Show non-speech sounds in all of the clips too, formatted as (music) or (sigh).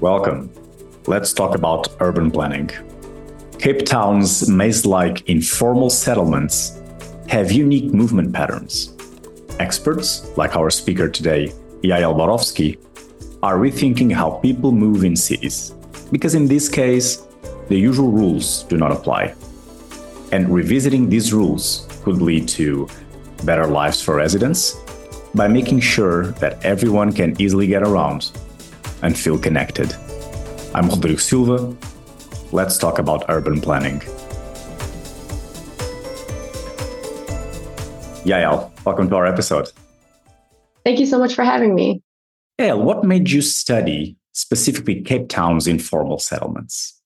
Welcome. Let's talk about urban planning. Cape Town's maze like informal settlements have unique movement patterns. Experts, like our speaker today, Yael Borofsky, are rethinking how people move in cities. Because in this case, the usual rules do not apply. And revisiting these rules could lead to better lives for residents by making sure that everyone can easily get around and feel connected. I'm Rodrigo Silva. Let's talk about urban planning. Yael, welcome to our episode. Thank you so much for having me. Yael, what made you study specifically Cape Town's informal settlements?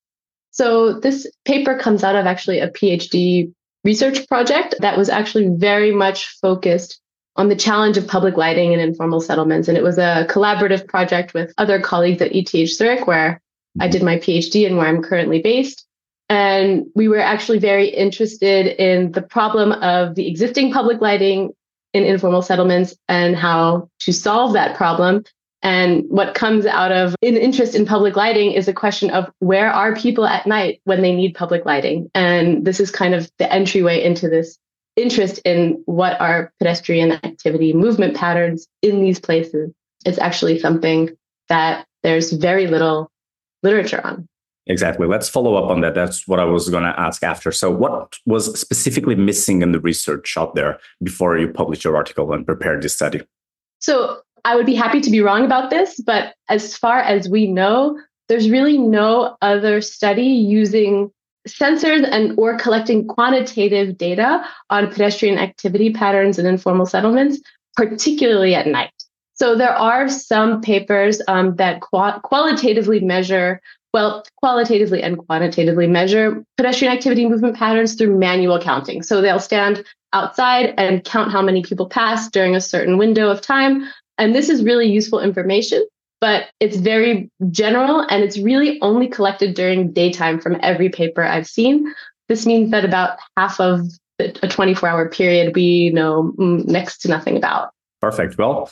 So, this paper comes out of actually a PhD research project that was actually very much focused on the challenge of public lighting in informal settlements. And it was a collaborative project with other colleagues at ETH Zurich, where I did my PhD and where I'm currently based. And we were actually very interested in the problem of the existing public lighting in informal settlements and how to solve that problem. And what comes out of an interest in public lighting is a question of where are people at night when they need public lighting? And this is kind of the entryway into this interest in what are pedestrian activity movement patterns in these places. It's actually something that there's very little literature on. Exactly. Let's follow up on that. That's what I was going to ask after. So, what was specifically missing in the research out there before you published your article and prepared this study? So, I would be happy to be wrong about this, but as far as we know, there's really no other study using sensors and or collecting quantitative data on pedestrian activity patterns in informal settlements, particularly at night. So there are some papers um, that qualitatively measure well, qualitatively and quantitatively measure pedestrian activity movement patterns through manual counting. So they'll stand outside and count how many people pass during a certain window of time. And this is really useful information, but it's very general and it's really only collected during daytime from every paper I've seen. This means that about half of a 24 hour period we know mm, next to nothing about. Perfect. Well,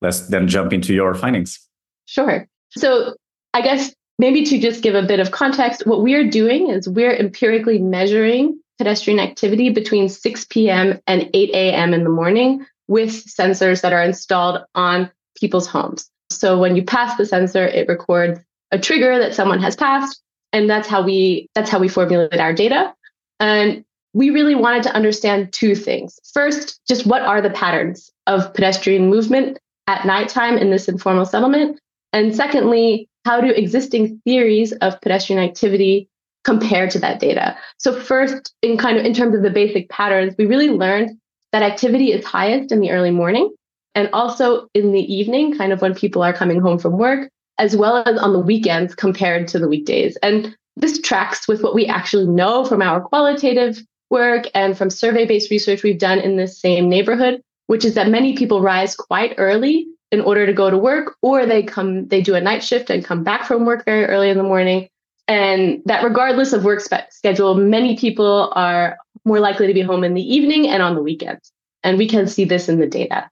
let's then jump into your findings. Sure. So I guess maybe to just give a bit of context, what we're doing is we're empirically measuring pedestrian activity between 6 p.m. and 8 a.m. in the morning with sensors that are installed on people's homes. So when you pass the sensor, it records a trigger that someone has passed, and that's how we that's how we formulate our data. And we really wanted to understand two things. First, just what are the patterns of pedestrian movement at nighttime in this informal settlement? And secondly, how do existing theories of pedestrian activity compare to that data? So first, in kind of in terms of the basic patterns, we really learned that activity is highest in the early morning and also in the evening, kind of when people are coming home from work, as well as on the weekends compared to the weekdays. And this tracks with what we actually know from our qualitative work and from survey based research we've done in this same neighborhood, which is that many people rise quite early in order to go to work or they come they do a night shift and come back from work very early in the morning. And that regardless of work spe- schedule many people are more likely to be home in the evening and on the weekends. And we can see this in the data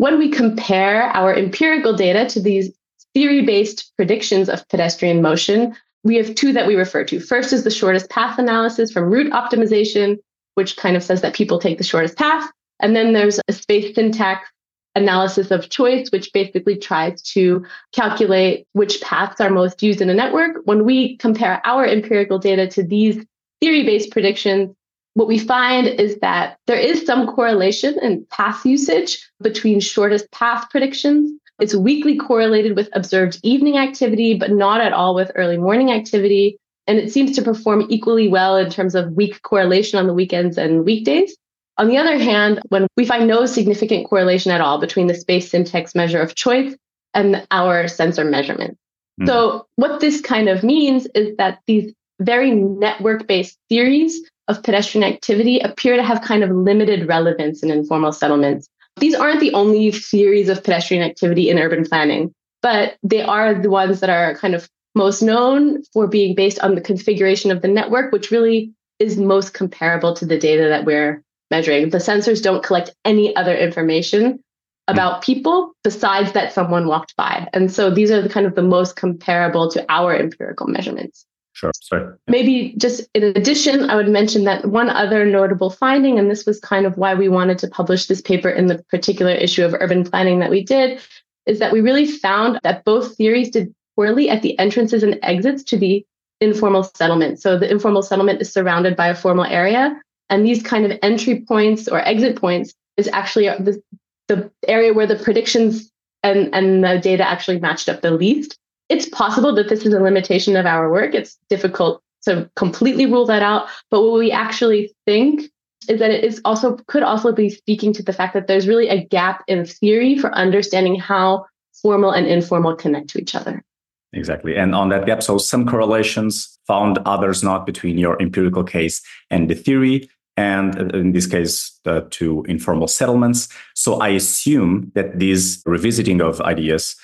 when we compare our empirical data to these theory based predictions of pedestrian motion we have two that we refer to first is the shortest path analysis from route optimization which kind of says that people take the shortest path and then there's a space syntax analysis of choice, which basically tries to calculate which paths are most used in a network. When we compare our empirical data to these theory based predictions, what we find is that there is some correlation in path usage between shortest path predictions. It's weakly correlated with observed evening activity, but not at all with early morning activity. And it seems to perform equally well in terms of weak correlation on the weekends and weekdays. On the other hand, when we find no significant correlation at all between the space syntax measure of choice and our sensor measurement. Mm. So, what this kind of means is that these very network based theories of pedestrian activity appear to have kind of limited relevance in informal settlements. These aren't the only theories of pedestrian activity in urban planning, but they are the ones that are kind of most known for being based on the configuration of the network, which really is most comparable to the data that we're measuring. The sensors don't collect any other information about people besides that someone walked by. And so these are the kind of the most comparable to our empirical measurements. Sure. Sorry. Maybe just in addition, I would mention that one other notable finding, and this was kind of why we wanted to publish this paper in the particular issue of urban planning that we did, is that we really found that both theories did poorly at the entrances and exits to the informal settlement. So the informal settlement is surrounded by a formal area, and these kind of entry points or exit points is actually the, the area where the predictions and, and the data actually matched up the least. It's possible that this is a limitation of our work. It's difficult to completely rule that out. But what we actually think is that it is also could also be speaking to the fact that there's really a gap in theory for understanding how formal and informal connect to each other. Exactly. And on that gap, so some correlations found, others not between your empirical case and the theory and in this case, the two informal settlements. So I assume that this revisiting of ideas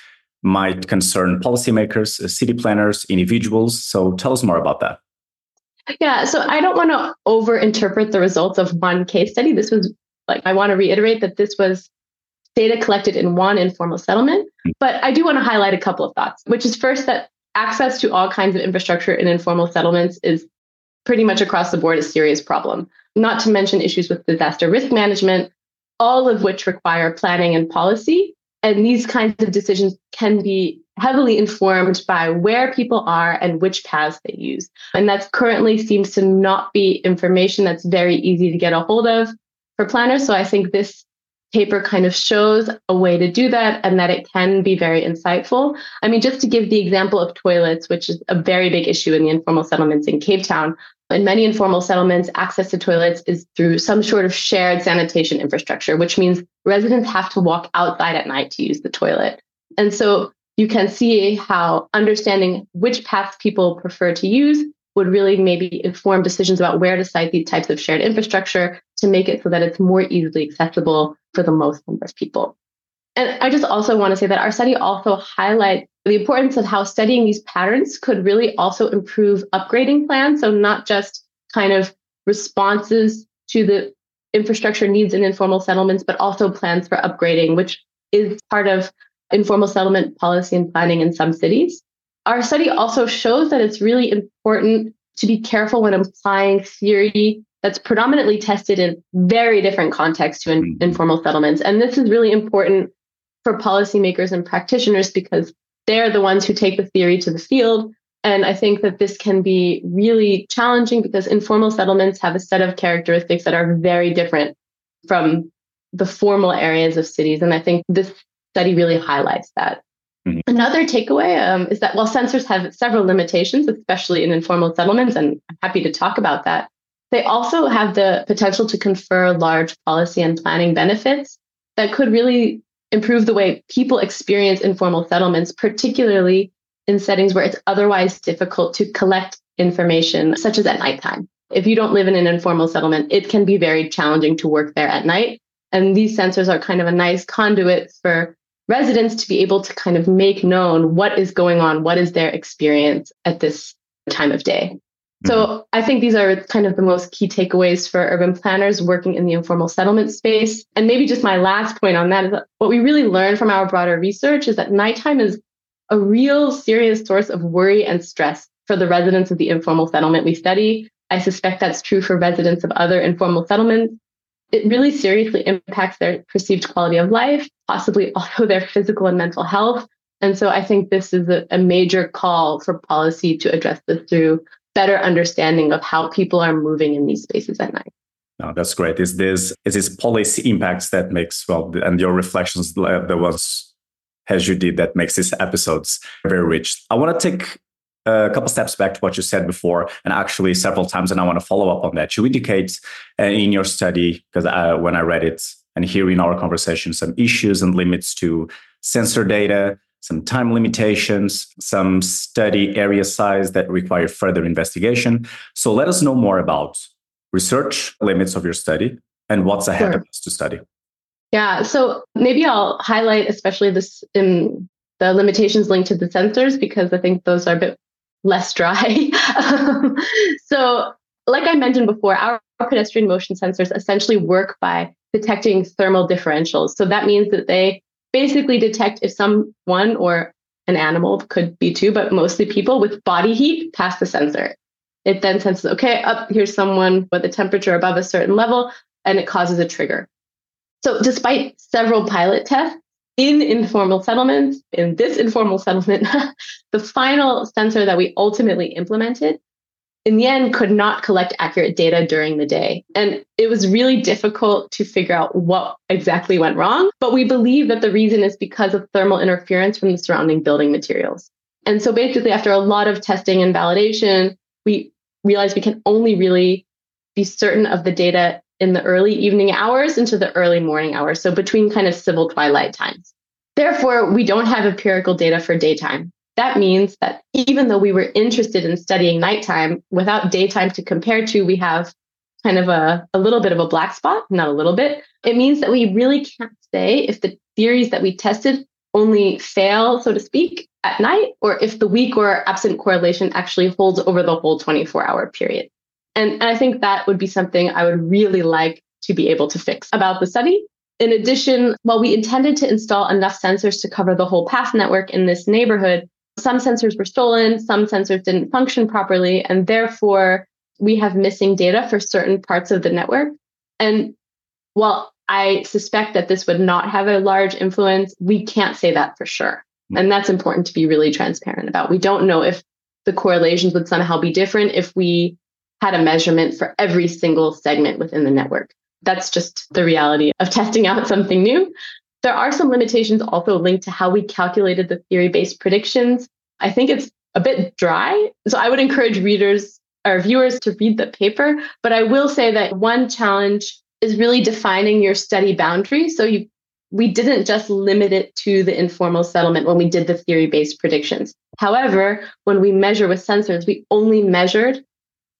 might concern policymakers, uh, city planners, individuals. So tell us more about that. Yeah, so I don't want to overinterpret the results of one case study. This was like, I want to reiterate that this was data collected in one informal settlement. Hmm. But I do want to highlight a couple of thoughts, which is first that access to all kinds of infrastructure in informal settlements is pretty much across the board a serious problem not to mention issues with disaster risk management, all of which require planning and policy. And these kinds of decisions can be heavily informed by where people are and which paths they use. And that currently seems to not be information that's very easy to get a hold of for planners. So I think this paper kind of shows a way to do that and that it can be very insightful. I mean, just to give the example of toilets, which is a very big issue in the informal settlements in Cape Town, in many informal settlements, access to toilets is through some sort of shared sanitation infrastructure, which means residents have to walk outside at night to use the toilet. And so you can see how understanding which paths people prefer to use would really maybe inform decisions about where to site these types of shared infrastructure to make it so that it's more easily accessible for the most number of people. And I just also want to say that our study also highlights the importance of how studying these patterns could really also improve upgrading plans. So, not just kind of responses to the infrastructure needs in informal settlements, but also plans for upgrading, which is part of informal settlement policy and planning in some cities. Our study also shows that it's really important to be careful when applying theory that's predominantly tested in very different contexts to in, mm-hmm. informal settlements. And this is really important for policymakers and practitioners because they're the ones who take the theory to the field. And I think that this can be really challenging because informal settlements have a set of characteristics that are very different from the formal areas of cities. And I think this study really highlights that. Mm-hmm. Another takeaway um, is that while sensors have several limitations, especially in informal settlements, and I'm happy to talk about that, they also have the potential to confer large policy and planning benefits that could really improve the way people experience informal settlements, particularly in settings where it's otherwise difficult to collect information, such as at nighttime. If you don't live in an informal settlement, it can be very challenging to work there at night. And these sensors are kind of a nice conduit for residents to be able to kind of make known what is going on, what is their experience at this time of day. So mm-hmm. I think these are kind of the most key takeaways for urban planners working in the informal settlement space. And maybe just my last point on that is that what we really learned from our broader research is that nighttime is a real serious source of worry and stress for the residents of the informal settlement we study. I suspect that's true for residents of other informal settlements. It really seriously impacts their perceived quality of life, possibly also their physical and mental health. And so I think this is a, a major call for policy to address this through better understanding of how people are moving in these spaces at night. No, that's great. Is this is this policy impacts that makes well and your reflections the ones as you did that makes these episodes very rich. I want to take a couple steps back to what you said before, and actually several times, and I want to follow up on that. You indicate uh, in your study because uh, when I read it and here in our conversation, some issues and limits to sensor data some time limitations, some study area size that require further investigation. So let us know more about research limits of your study and what's ahead sure. of us to study. Yeah, so maybe I'll highlight especially this in the limitations linked to the sensors because I think those are a bit less dry. (laughs) so, like I mentioned before, our pedestrian motion sensors essentially work by detecting thermal differentials. So that means that they basically detect if someone or an animal could be too, but mostly people with body heat past the sensor. It then senses, okay, up here's someone with a temperature above a certain level, and it causes a trigger. So, despite several pilot tests in informal settlements, in this informal settlement, (laughs) the final sensor that we ultimately implemented in the end could not collect accurate data during the day. And it was really difficult to figure out what exactly went wrong. But we believe that the reason is because of thermal interference from the surrounding building materials. And so basically, after a lot of testing and validation, we realized we can only really be certain of the data in the early evening hours into the early morning hours. So between kind of civil twilight times. Therefore, we don't have empirical data for daytime. That means that even though we were interested in studying nighttime, without daytime to compare to, we have kind of a, a little bit of a black spot, not a little bit. It means that we really can't say if the theories that we tested only fail, so to speak, at night, or if the weak or absent correlation actually holds over the whole 24 hour period. And, and I think that would be something I would really like to be able to fix about the study. In addition, while we intended to install enough sensors to cover the whole path network in this neighborhood, some sensors were stolen, some sensors didn't function properly, and therefore we have missing data for certain parts of the network. And while I suspect that this would not have a large influence, we can't say that for sure. Hmm. And that's important to be really transparent about. We don't know if the correlations would somehow be different if we had a measurement for every single segment within the network. That's just the reality of (laughs) testing out something new. There are some limitations also linked to how we calculated the theory based predictions. I think it's a bit dry. So I would encourage readers or viewers to read the paper. But I will say that one challenge is really defining your study boundary. So you we didn't just limit it to the informal settlement when we did the theory based predictions. However, when we measure with sensors, we only measured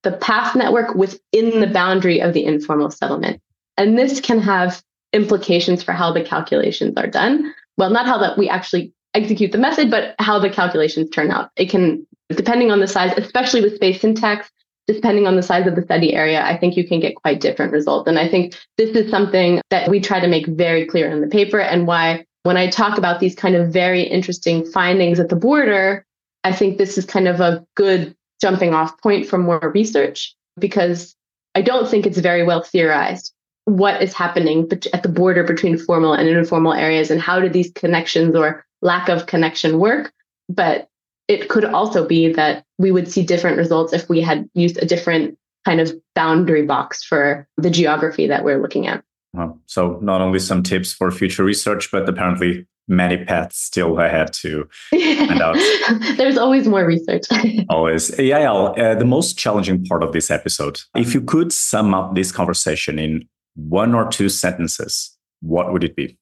the path network within the boundary of the informal settlement. And this can have implications for how the calculations are done. Well, not how that we actually execute the method, but how the calculations turn out. It can, depending on the size, especially with space syntax, depending on the size of the study area, I think you can get quite different results. And I think this is something that we try to make very clear in the paper and why when I talk about these kind of very interesting findings at the border, I think this is kind of a good jumping off point for more research because I don't think it's very well theorized what is happening at the border between formal and informal areas and how do these connections or lack of connection work. But it could also be that we would see different results if we had used a different kind of boundary box for the geography that we're looking at. Well, so not only some tips for future research, but apparently many paths still ahead to find out. (laughs) There's always more research. (laughs) always. Yael, uh, the most challenging part of this episode, if you could sum up this conversation in one or two sentences, what would it be?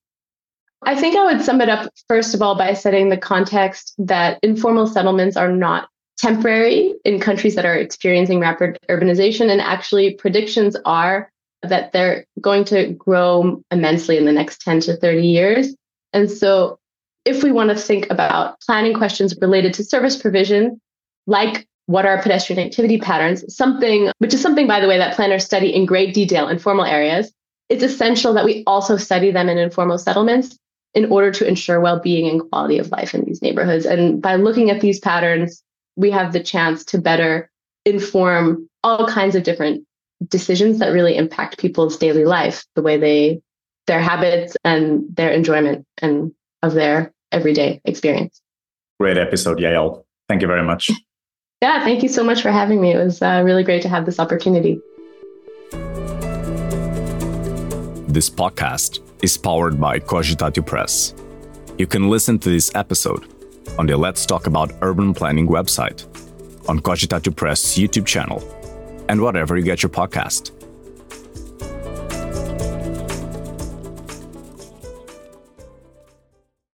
I think I would sum it up, first of all, by setting the context that informal settlements are not temporary in countries that are experiencing rapid urbanization. And actually, predictions are that they're going to grow immensely in the next 10 to 30 years. And so, if we want to think about planning questions related to service provision, like what are pedestrian activity patterns, something which is something, by the way, that planners study in great detail in formal areas, it's essential that we also study them in informal settlements in order to ensure well-being and quality of life in these neighborhoods. And by looking at these patterns, we have the chance to better inform all kinds of different decisions that really impact people's daily life, the way they their habits and their enjoyment and of their everyday experience. Great episode, Yael. Thank you very much. (laughs) Yeah, thank you so much for having me. It was uh, really great to have this opportunity. This podcast is powered by Cogitatio Press. You can listen to this episode on the Let's Talk About Urban Planning website, on Cogitatio Press YouTube channel, and whatever you get your podcast.